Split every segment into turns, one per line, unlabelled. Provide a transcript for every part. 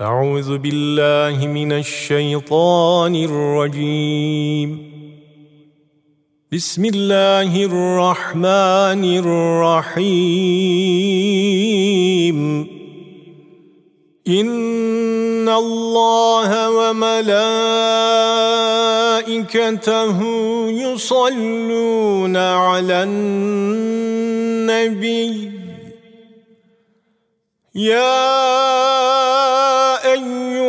أعوذ بالله من الشيطان الرجيم. بسم الله الرحمن الرحيم. إن الله وملائكته يصلون على النبي. يا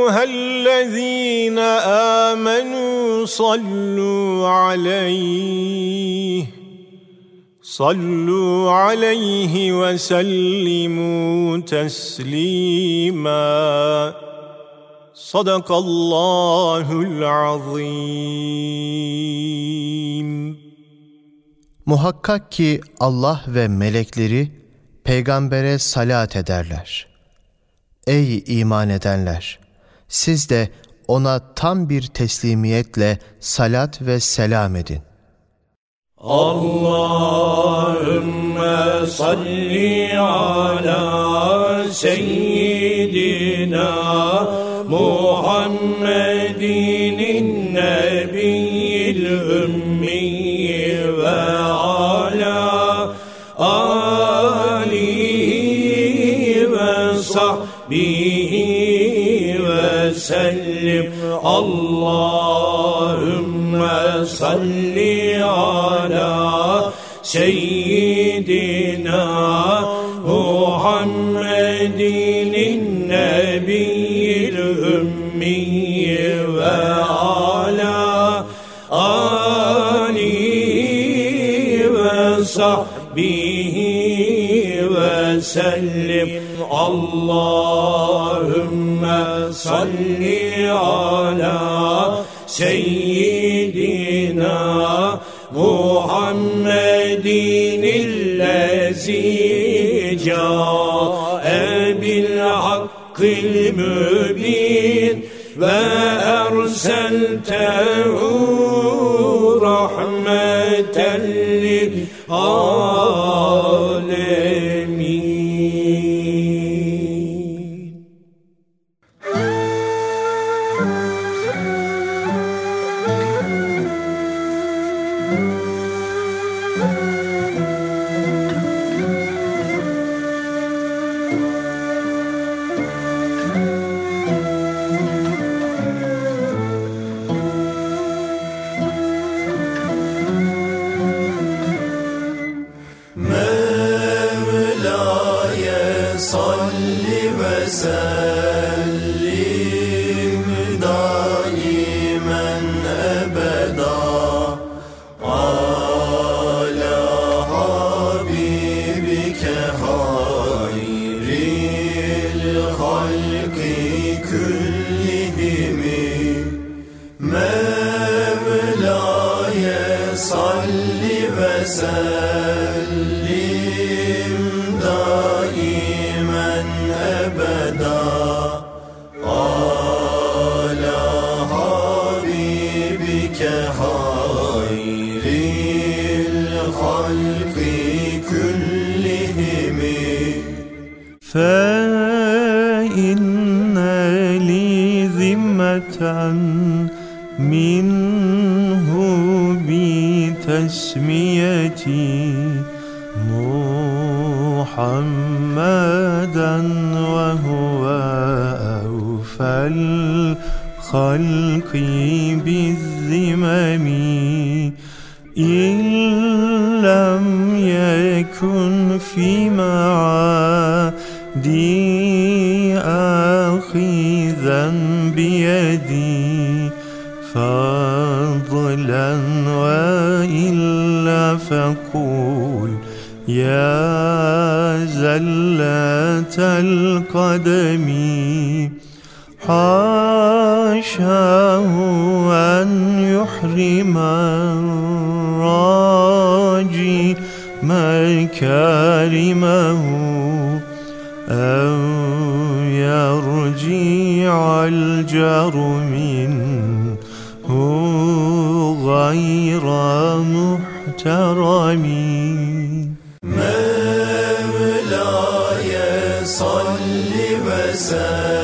أيها الذين آمنوا صلوا عليه صلوا عليه وسلموا تسليما صدق الله العظيم
Muhakkak ki Allah ve melekleri peygambere salat ederler. Ey iman edenler! Siz de ona tam bir teslimiyetle salat ve selam edin.
Allahümme salli ala seyyidina Allahümme salli ala seyyidina sellim Allahümme salli ala seyyidina Muhammedin illezi ca'e bil hakkil mübin ve
بتسميتي محمدا وهو أوفى الخلق بالذمم إن لم يكن في معادي آخذا
sun.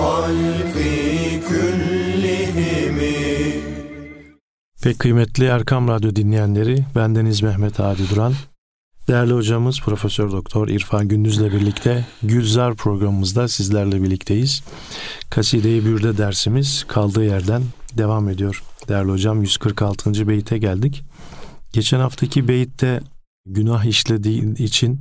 الخلق كلهم
Pek kıymetli Erkam Radyo dinleyenleri, bendeniz Mehmet Adi Duran. Değerli hocamız Profesör Doktor İrfan Gündüz'le birlikte Gülzar programımızda sizlerle birlikteyiz. Kaside-i Bürde dersimiz kaldığı yerden devam ediyor. Değerli hocam 146. beyte geldik. Geçen haftaki beytte günah işlediği için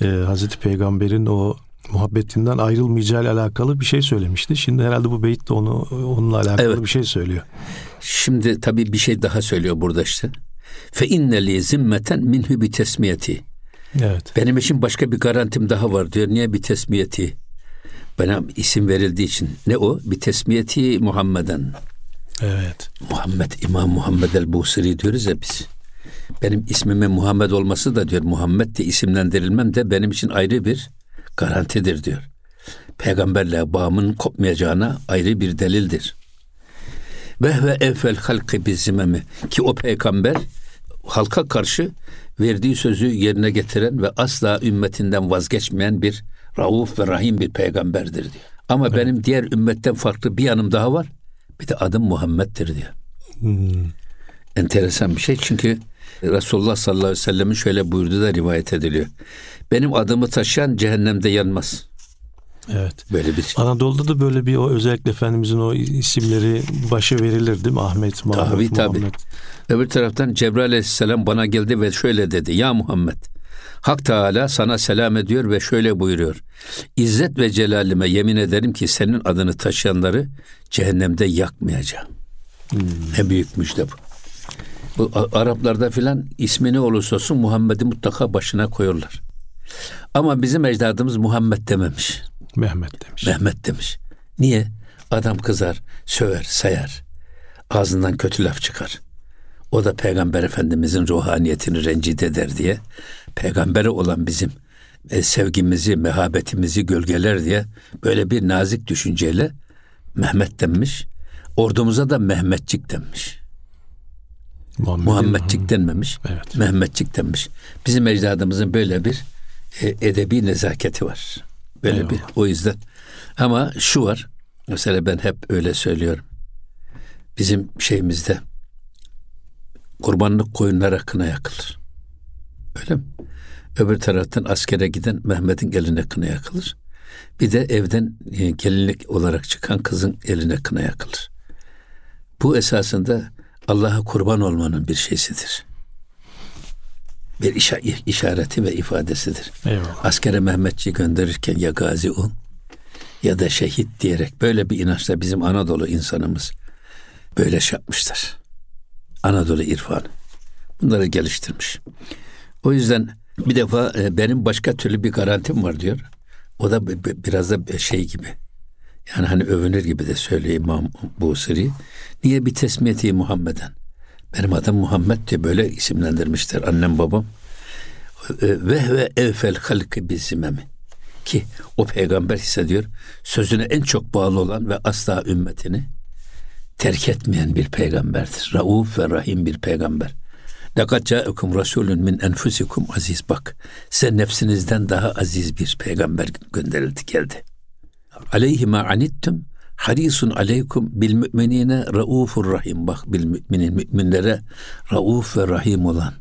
e, Hazreti Peygamber'in o muhabbetinden ayrılmayacağı ile alakalı bir şey söylemişti. Şimdi herhalde bu beyit de onu onunla alakalı
Evet.
bir şey söylüyor.
Şimdi tabii bir şey daha söylüyor burada işte. Fe inneli zimmeten minhu bi tesmiyeti.
Evet.
Benim için başka bir garantim daha var diyor. Niye bir tesmiyeti? Bana isim verildiği için. Ne o? Bir tesmiyeti Muhammeden.
Evet.
Muhammed, İmam Muhammed el-Busiri diyoruz ya biz. Benim ismimin Muhammed olması da diyor Muhammed de isimlendirilmem de benim için ayrı bir garantidir diyor. Peygamberle bağımın kopmayacağına ayrı bir delildir. Ve ve evvel halkı bizimemi ki o peygamber halka karşı verdiği sözü yerine getiren ve asla ümmetinden vazgeçmeyen bir rauf ve rahim bir peygamberdir diyor. Ama benim diğer ümmetten farklı bir yanım daha var. Bir de adım Muhammed'dir diyor. Enteresan bir şey çünkü Resulullah sallallahu aleyhi ve sellem'in şöyle buyurduğu da rivayet ediliyor. Benim adımı taşıyan cehennemde yanmaz.
Evet.
Böyle bir
Anadolu'da da böyle bir o özellikle Efendimizin o isimleri başa verilir değil mi? Ahmet, Mahmut,
Tabii, tabii.
Muhammed.
Öbür taraftan Cebrail aleyhisselam bana geldi ve şöyle dedi. Ya Muhammed Hak Teala sana selam ediyor ve şöyle buyuruyor. İzzet ve celalime yemin ederim ki senin adını taşıyanları cehennemde yakmayacağım. Ne büyük müjde bu. Bu Araplarda filan ismi ne olursa olsun Muhammed'i mutlaka başına koyuyorlar. Ama bizim ecdadımız Muhammed dememiş.
Mehmet demiş.
Mehmet demiş. Niye? Adam kızar, söver, sayar. Ağzından kötü laf çıkar. O da Peygamber Efendimizin ruhaniyetini rencide eder diye. Peygambere olan bizim e, sevgimizi, mehabetimizi gölgeler diye böyle bir nazik düşünceyle Mehmet denmiş. Ordumuza da Mehmetçik denmiş.
Muhammed'in-
Muhammedcik denmemiş.
Evet.
Mehmetçik denmiş. Bizim ecdadımızın böyle bir e, edebi nezaketi var. Böyle
Eyvallah.
bir o yüzden. Ama şu var. Mesela ben hep öyle söylüyorum. Bizim şeyimizde kurbanlık koyunlara kına yakılır. Öyle mi? Öbür taraftan askere giden Mehmet'in eline kına yakılır. Bir de evden e, gelinlik olarak çıkan kızın eline kına yakılır. Bu esasında Allah'a kurban olmanın bir şeysidir. Bir işa- işareti ve ifadesidir.
Eyvallah.
Askere Mehmetçi gönderirken ya gazi ol ya da şehit diyerek böyle bir inançla bizim Anadolu insanımız böyle şey yapmışlar. Anadolu irfanı. Bunları geliştirmiş. O yüzden bir defa e, benim başka türlü bir garantim var diyor. O da bi- bi- biraz da şey gibi. Yani hani övünür gibi de söylüyor İmam Busiri. Niye bir tesmiyeti Muhammeden? Benim adım Muhammed diye böyle isimlendirmişler annem babam. E, Ve ve evfel halkı bizimemi. Ki o peygamber hissediyor sözüne en çok bağlı olan ve asla ümmetini terk etmeyen bir peygamberdir. Rauf ve rahim bir peygamber. Lekad ca'ekum rasulun min enfusikum aziz bak. Size nefsinizden daha aziz bir peygamber gönderildi geldi. Aleyhi ma anittum harisun aleykum bil müminine raufur rahim. Bak bil müminin müminlere rauf ve rahim olan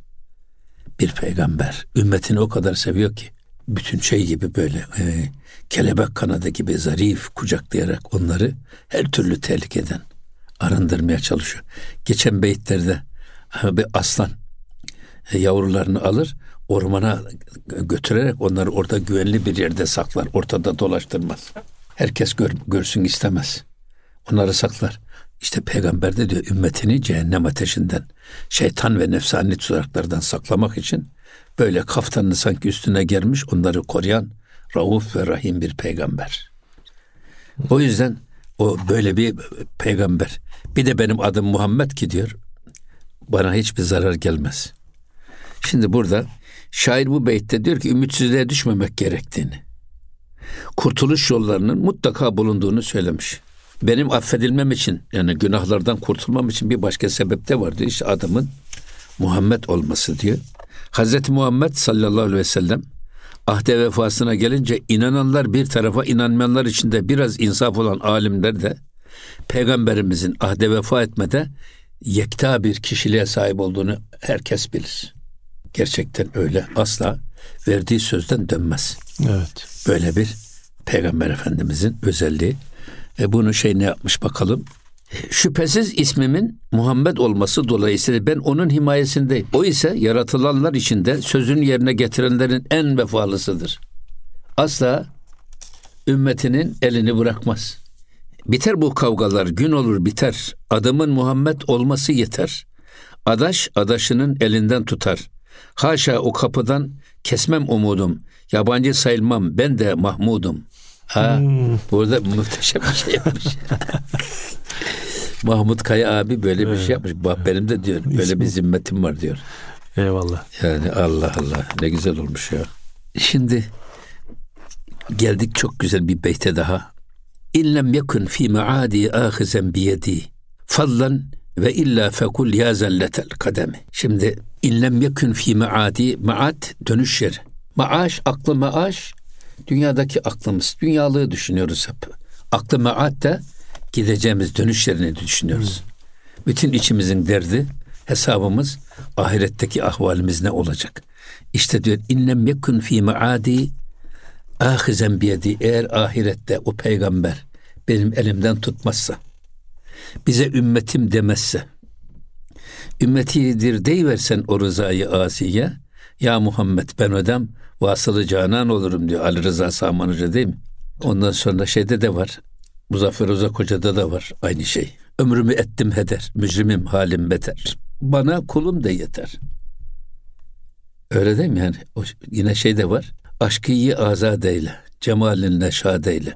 bir peygamber. Ümmetini o kadar seviyor ki bütün şey gibi böyle e, kelebek kanadı gibi zarif kucaklayarak onları her türlü tehlikeden arındırmaya çalışıyor. Geçen beyitlerde e, bir aslan e, yavrularını alır ormana götürerek onları orada güvenli bir yerde saklar. Ortada dolaştırmaz. Herkes gör, görsün istemez. Onları saklar. İşte peygamber de diyor ümmetini cehennem ateşinden, şeytan ve nefsani tuzaklardan saklamak için böyle kaftanını sanki üstüne germiş onları koruyan rauf ve rahim bir peygamber. O yüzden o böyle bir peygamber. Bir de benim adım Muhammed ki diyor. bana hiçbir zarar gelmez. Şimdi burada şair bu beytte diyor ki ümitsizliğe düşmemek gerektiğini, kurtuluş yollarının mutlaka bulunduğunu söylemiş. Benim affedilmem için yani günahlardan kurtulmam için bir başka sebep de var diyor. İşte adamın Muhammed olması diyor. Hazreti Muhammed sallallahu aleyhi ve sellem ahde vefasına gelince inananlar bir tarafa inanmayanlar içinde biraz insaf olan alimler de peygamberimizin ahde vefa etmede yekta bir kişiliğe sahip olduğunu herkes bilir. Gerçekten öyle asla verdiği sözden dönmez.
Evet.
Böyle bir peygamber efendimizin özelliği. E bunu şey ne yapmış bakalım. E, Şüphesiz ismimin Muhammed olması dolayısıyla ben onun himayesindeyim. O ise yaratılanlar içinde sözünü yerine getirenlerin en vefalısıdır. Asla ümmetinin elini bırakmaz. Biter bu kavgalar, gün olur biter. Adamın Muhammed olması yeter. Adaş adaşının elinden tutar. Haşa o kapıdan kesmem umudum. Yabancı sayılmam, ben de Mahmudum. Ha, burada muhteşem bir şey yapmış. Mahmut Kaya abi böyle bir şey yapmış. Bak benim de diyor, böyle bir zimmetim var diyor.
Eyvallah.
Yani Allah Allah ne güzel olmuş ya. Şimdi geldik çok güzel bir beyte daha. İllem yekun fi maadi ahizen biyedi fallan ve illa fekul ya zelletel kademi. Şimdi illem yekun fi maadi maat dönüş yeri. Maaş aklı maaş dünyadaki aklımız. Dünyalığı düşünüyoruz hep. Aklı maat da gideceğimiz dönüş yerini düşünüyoruz. Bütün içimizin derdi hesabımız ahiretteki ahvalimiz ne olacak? İşte diyor inlem yekun fi maadi ahizen biyedi eğer ahirette o peygamber benim elimden tutmazsa bize ümmetim demezse ümmetidir deyiversen o rızayı asiye ya Muhammed ben ödem vasılı canan olurum diyor Ali Rıza Saman Hoca değil mi? Ondan sonra şeyde de var Muzaffer Uzak Hoca'da da var aynı şey. Ömrümü ettim heder, mücrimim halim beter. Bana kulum da yeter. Öyle değil mi yani? O, yine şey de var. Aşkı iyi azad eyle, cemalinle şad eyle.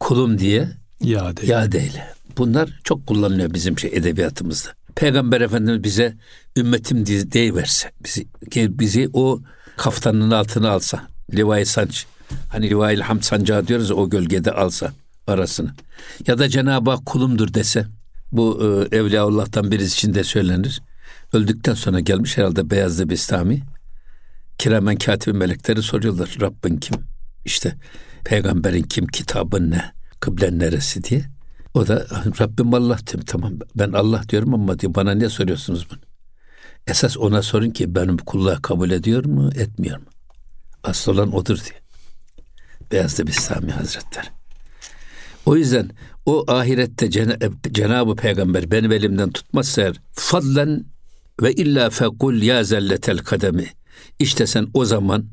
Kulum diye
Ya değil.
yad eyle. Bunlar çok kullanılıyor bizim şey edebiyatımızda. Peygamber Efendimiz bize ümmetim deyiverse, bizi, bizi o kaftanın altına alsa, Livai Sanç, hani Livai Hamd sancağı diyoruz o gölgede alsa arasını. Ya da Cenab-ı Hak kulumdur dese, bu e, Evliyaullah'tan birisi için de söylenir. Öldükten sonra gelmiş herhalde Beyazlı Bistami. Kiramen katibi melekleri soruyorlar. Rabbin kim? İşte peygamberin kim? Kitabın ne? Kıblen neresi diye. O da Rabbim Allah diyorum. Tamam ben Allah diyorum ama diyor bana niye soruyorsunuz bunu? Esas ona sorun ki benim kulluğa kabul ediyor mu etmiyor mu? Asıl olan odur diye. Beyazlı Bistami Hazretleri. O yüzden o ahirette Cena- Cenab-ı Peygamber benim elimden tutmazsa eğer fadlen ve illa fekul ya zelletel kademi. İşte sen o zaman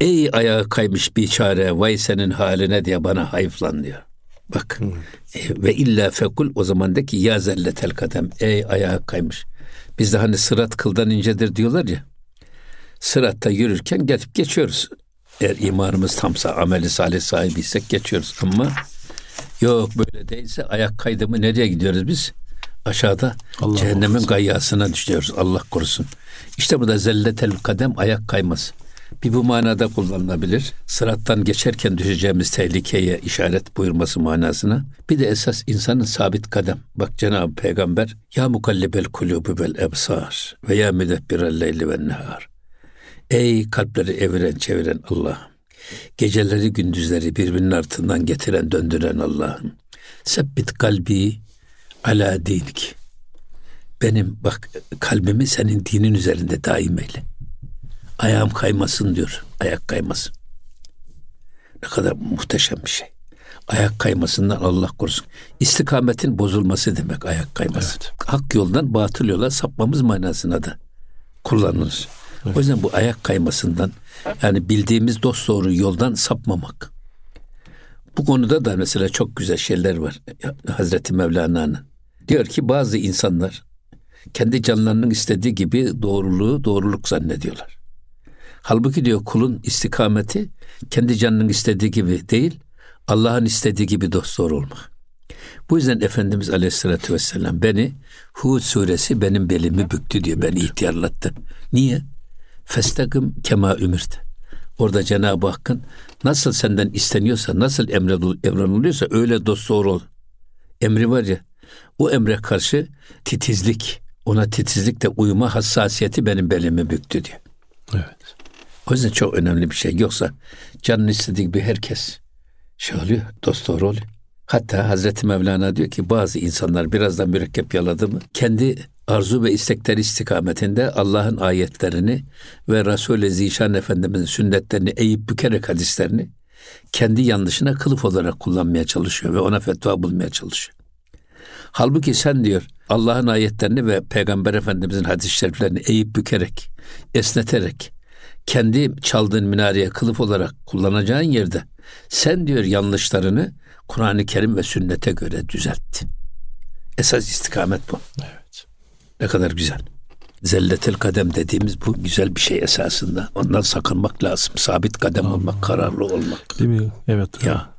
ey ayağı kaymış bir çare vay senin haline diye bana hayıflan diyor. Bak e, ve illa fekul o zaman de ki ya zelletel kadem ey ayağı kaymış. Biz de hani sırat kıldan incedir diyorlar ya. Sıratta yürürken geçip geçiyoruz. Eğer imanımız tamsa, ameli salih sahibiysek geçiyoruz. Ama yok böyle değilse ayak kaydı mı nereye gidiyoruz biz? Aşağıda
Allah
cehennemin
muhafaza.
gayyasına düşüyoruz. Allah korusun. İşte bu da zelletel kadem ayak kayması. Bir bu manada kullanılabilir. Sırattan geçerken düşeceğimiz tehlikeye işaret buyurması manasına. Bir de esas insanın sabit kadem. Bak Cenab-ı Peygamber ya mukallibel kulubu vel ebsar ve ya müdebbirel leyli ve nehar. Ey kalpleri eviren çeviren Allah'ım. Geceleri gündüzleri birbirinin ardından getiren döndüren Allah'ım. Sebbit kalbi ala dinik. Benim bak kalbimi senin dinin üzerinde daim eyle. Ayağım kaymasın diyor. Ayak kaymasın. Ne kadar muhteşem bir şey. Ayak kaymasından Allah korusun. İstikametin bozulması demek ayak kayması. Hak yoldan batıl yola sapmamız manasına da kullanılır. O yüzden bu ayak kaymasından yani bildiğimiz dost doğru yoldan sapmamak. Bu konuda da mesela çok güzel şeyler var. Hazreti Mevlana'nın. Diyor ki bazı insanlar kendi canlarının istediği gibi doğruluğu doğruluk zannediyorlar. Halbuki diyor kulun istikameti kendi canının istediği gibi değil, Allah'ın istediği gibi dost doğru olmak. Bu yüzden Efendimiz Aleyhisselatü Vesselam beni Hud suresi benim belimi büktü diyor. Beni ihtiyarlattı. Niye? Festakim kema ümirt. Orada Cenab-ı Hakk'ın nasıl senden isteniyorsa, nasıl emroluyorsa öyle dost doğru ol. Emri var ya, o emre karşı titizlik, ona titizlikle uyuma hassasiyeti benim belimi büktü diyor.
Evet.
O yüzden çok önemli bir şey. Yoksa canın istediği gibi herkes şey oluyor, dost doğru oluyor. Hatta Hazreti Mevlana diyor ki bazı insanlar birazdan mürekkep yaladı mı kendi arzu ve istekleri istikametinde Allah'ın ayetlerini ve Resul-i Zişan Efendimiz'in sünnetlerini eğip bükerek hadislerini kendi yanlışına kılıf olarak kullanmaya çalışıyor ve ona fetva bulmaya çalışıyor. Halbuki sen diyor Allah'ın ayetlerini ve Peygamber Efendimiz'in hadis-i şeriflerini eğip bükerek, esneterek, kendi çaldığın minareye kılıf olarak kullanacağın yerde sen diyor yanlışlarını Kur'an-ı Kerim ve sünnete göre düzeltti. Esas istikamet bu.
Evet.
Ne kadar güzel. Zelletel kadem dediğimiz bu güzel bir şey esasında. Ondan sakınmak lazım. Sabit kadem olmak, kararlı olmak.
Değil mi? Evet.
Ya.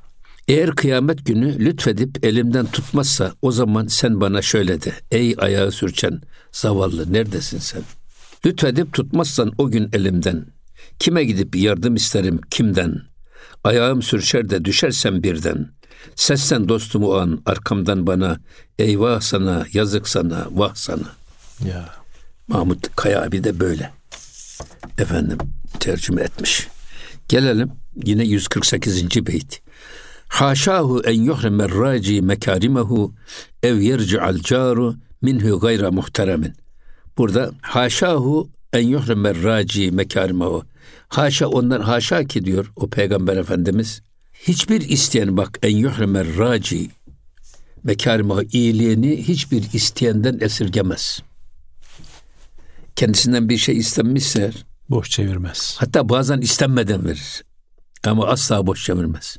Eğer kıyamet günü lütfedip elimden tutmazsa o zaman sen bana şöyle de. Ey ayağı sürçen zavallı neredesin sen? Lütfedip tutmazsan o gün elimden. Kime gidip yardım isterim kimden? Ayağım sürçer de düşersem birden. Sesten dostumu an arkamdan bana. Eyvah sana, yazık sana, vah sana.
Ya.
Mahmut Kaya abi de böyle. Efendim tercüme etmiş. Gelelim yine 148. beyt. Haşahu en yuhrimer raci mekarimehu ev yerci'al caru minhu gayra muhteremin. Burada haşahu en yuhrimer raci mekarimehu. Haşa onlar haşa ki diyor o peygamber efendimiz. Hiçbir isteyen bak en yuhrimer raci mekarimehu iyiliğini hiçbir isteyenden esirgemez. Kendisinden bir şey istenmişse
Boş çevirmez.
hatta bazen istenmeden verir. Ama asla boş çevirmez.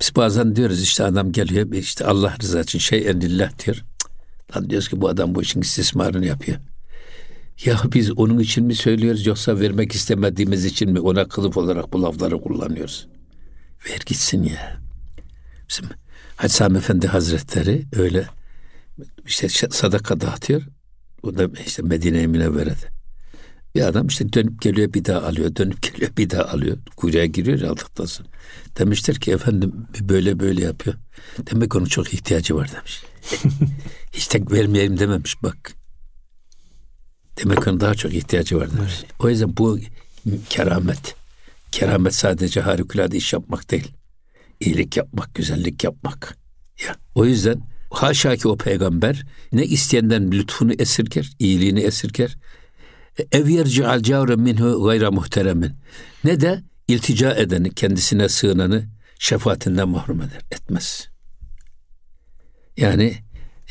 Biz bazen diyoruz işte adam geliyor işte Allah rızası için şey endillah diyor. Lan diyoruz ki bu adam bu işin istismarını yapıyor. Ya biz onun için mi söylüyoruz yoksa vermek istemediğimiz için mi ona kılıf olarak bu lafları kullanıyoruz? Ver gitsin ya. Bizim Hacı Sami Efendi Hazretleri öyle işte sadaka dağıtıyor. O da işte Medine-i Münevvere'de. Bir adam işte dönüp geliyor bir daha alıyor, dönüp geliyor bir daha alıyor. Kuyruğa giriyor aldıktan sonra. Demişler ki efendim böyle böyle yapıyor. Demek onun çok ihtiyacı var demiş. Hiç tek vermeyelim dememiş bak. Demek onun daha çok ihtiyacı var demiş. O yüzden bu keramet. Keramet sadece harikulade iş yapmak değil. İyilik yapmak, güzellik yapmak. Ya o yüzden haşa ki o peygamber ne isteyenden lütfunu esirger, iyiliğini esirger. Ev yerci'al cavre minhu gayra muhteremin. Ne de iltica edeni, kendisine sığınanı şefaatinden mahrum eder. Etmez. Yani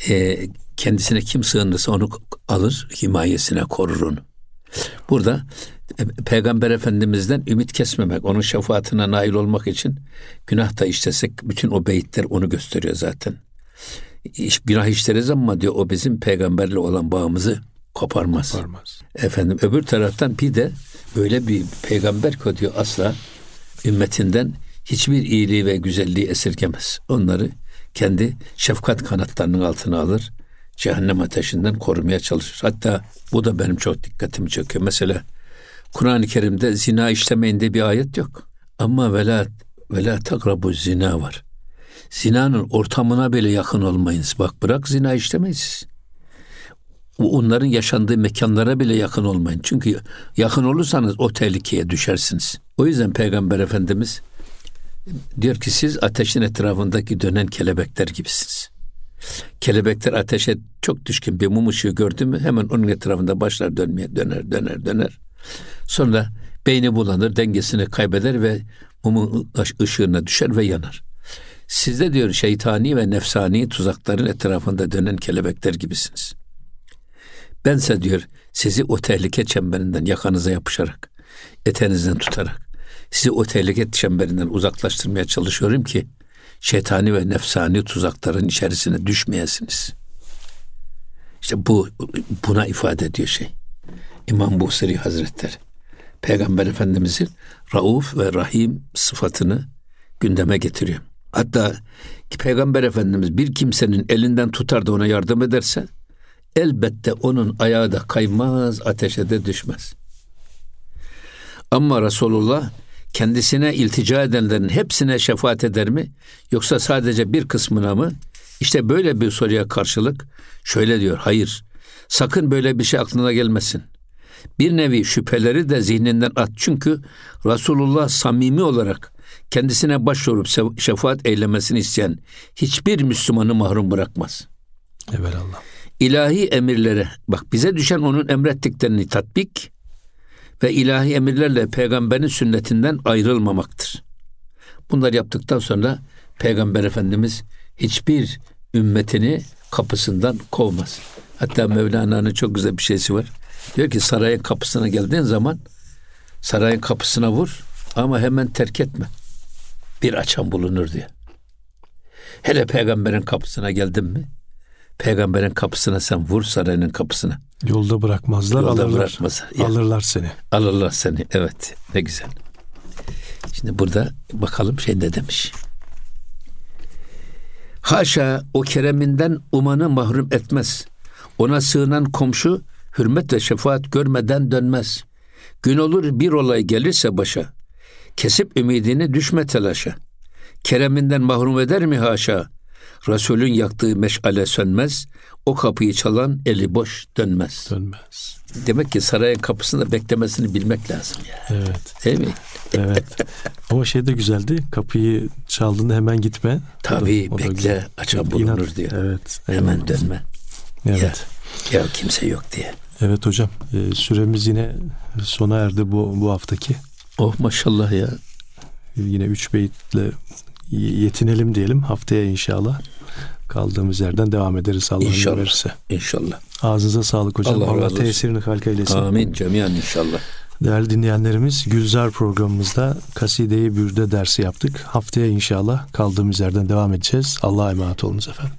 e, kendisine kim sığınırsa onu alır, himayesine korur onu. Burada e, Peygamber Efendimiz'den ümit kesmemek, onun şefaatine nail olmak için günah da işlesek bütün o beyitler onu gösteriyor zaten. İş, günah işleriz ama diyor o bizim peygamberle olan bağımızı koparmaz.
Koparmaz.
Efendim öbür taraftan bir de öyle bir peygamber ki diyor asla ümmetinden hiçbir iyiliği ve güzelliği esirgemez. Onları kendi şefkat kanatlarının altına alır. Cehennem ateşinden korumaya çalışır. Hatta bu da benim çok dikkatimi çekiyor. Mesela Kur'an-ı Kerim'de zina işlemeyin diye bir ayet yok. Ama vela vela takrabu zina var. Zinanın ortamına bile yakın olmayınız. Bak bırak zina işlemeyiz. Onların yaşandığı mekanlara bile yakın olmayın. Çünkü yakın olursanız o tehlikeye düşersiniz. O yüzden Peygamber Efendimiz diyor ki siz ateşin etrafındaki dönen kelebekler gibisiniz. Kelebekler ateşe çok düşkün bir mum ışığı gördü mü hemen onun etrafında başlar dönmeye döner döner döner. Sonra beyni bulanır dengesini kaybeder ve mumun ışığına düşer ve yanar. Sizde diyor şeytani ve nefsani tuzakların etrafında dönen kelebekler gibisiniz. Bense diyor sizi o tehlike çemberinden yakanıza yapışarak, etenizden tutarak sizi o tehlike çemberinden uzaklaştırmaya çalışıyorum ki şeytani ve nefsani tuzakların içerisine düşmeyesiniz. İşte bu buna ifade ediyor şey. İmam Buhseri Hazretleri Peygamber Efendimizin Rauf ve Rahim sıfatını gündeme getiriyor. Hatta Peygamber Efendimiz bir kimsenin elinden tutar da ona yardım ederse elbette onun ayağı da kaymaz, ateşe de düşmez. Ama Resulullah kendisine iltica edenlerin hepsine şefaat eder mi? Yoksa sadece bir kısmına mı? İşte böyle bir soruya karşılık şöyle diyor. Hayır. Sakın böyle bir şey aklına gelmesin. Bir nevi şüpheleri de zihninden at. Çünkü Resulullah samimi olarak kendisine başvurup şefaat eylemesini isteyen hiçbir Müslümanı mahrum bırakmaz.
Evelallah.
İlahi emirlere bak bize düşen onun emrettiklerini tatbik ve ilahi emirlerle peygamberin sünnetinden ayrılmamaktır. Bunları yaptıktan sonra peygamber efendimiz hiçbir ümmetini kapısından kovmaz. Hatta Mevlana'nın çok güzel bir şeysi var. Diyor ki sarayın kapısına geldiğin zaman sarayın kapısına vur ama hemen terk etme. Bir açan bulunur diye. Hele peygamberin kapısına geldin mi? Peygamberin kapısına sen vur sarayın kapısına.
Yolda bırakmazlar,
Yolda
alırlar.
bırakmaz. Ya.
Alırlar seni.
Alırlar seni. Evet. Ne güzel. Şimdi burada bakalım şey ne demiş. Haşa o kereminden umanı mahrum etmez. Ona sığınan komşu hürmet ve şefaat görmeden dönmez. Gün olur bir olay gelirse başa. Kesip ümidini düşme telaşa. Kereminden mahrum eder mi haşa? Resulün yaktığı meşale sönmez. O kapıyı çalan eli boş dönmez.
Dönmez.
Demek ki sarayın kapısında beklemesini bilmek lazım ya.
Evet.
Değil mi?
Evet. Ama şey de güzeldi. Kapıyı çaldığında hemen gitme.
Tabii
O da
bekle
güzel.
açan bulunur diyor.
Evet.
Hemen
eyvallah.
dönme.
Evet.
Ya, ya kimse yok diye.
Evet hocam. e, süremiz yine sona erdi bu bu haftaki.
Oh maşallah ya.
Yine üç beytle yetinelim diyelim. Haftaya inşallah kaldığımız yerden devam ederiz Allah
İnşallah.
verirse.
İnşallah.
Ağzınıza sağlık hocam.
Allah
Allah, tesirini halk eylesin.
Amin cemiyan inşallah.
Değerli dinleyenlerimiz Gülzar programımızda Kaside-i Bürde dersi yaptık. Haftaya inşallah kaldığımız yerden devam edeceğiz. Allah'a emanet olunuz efendim.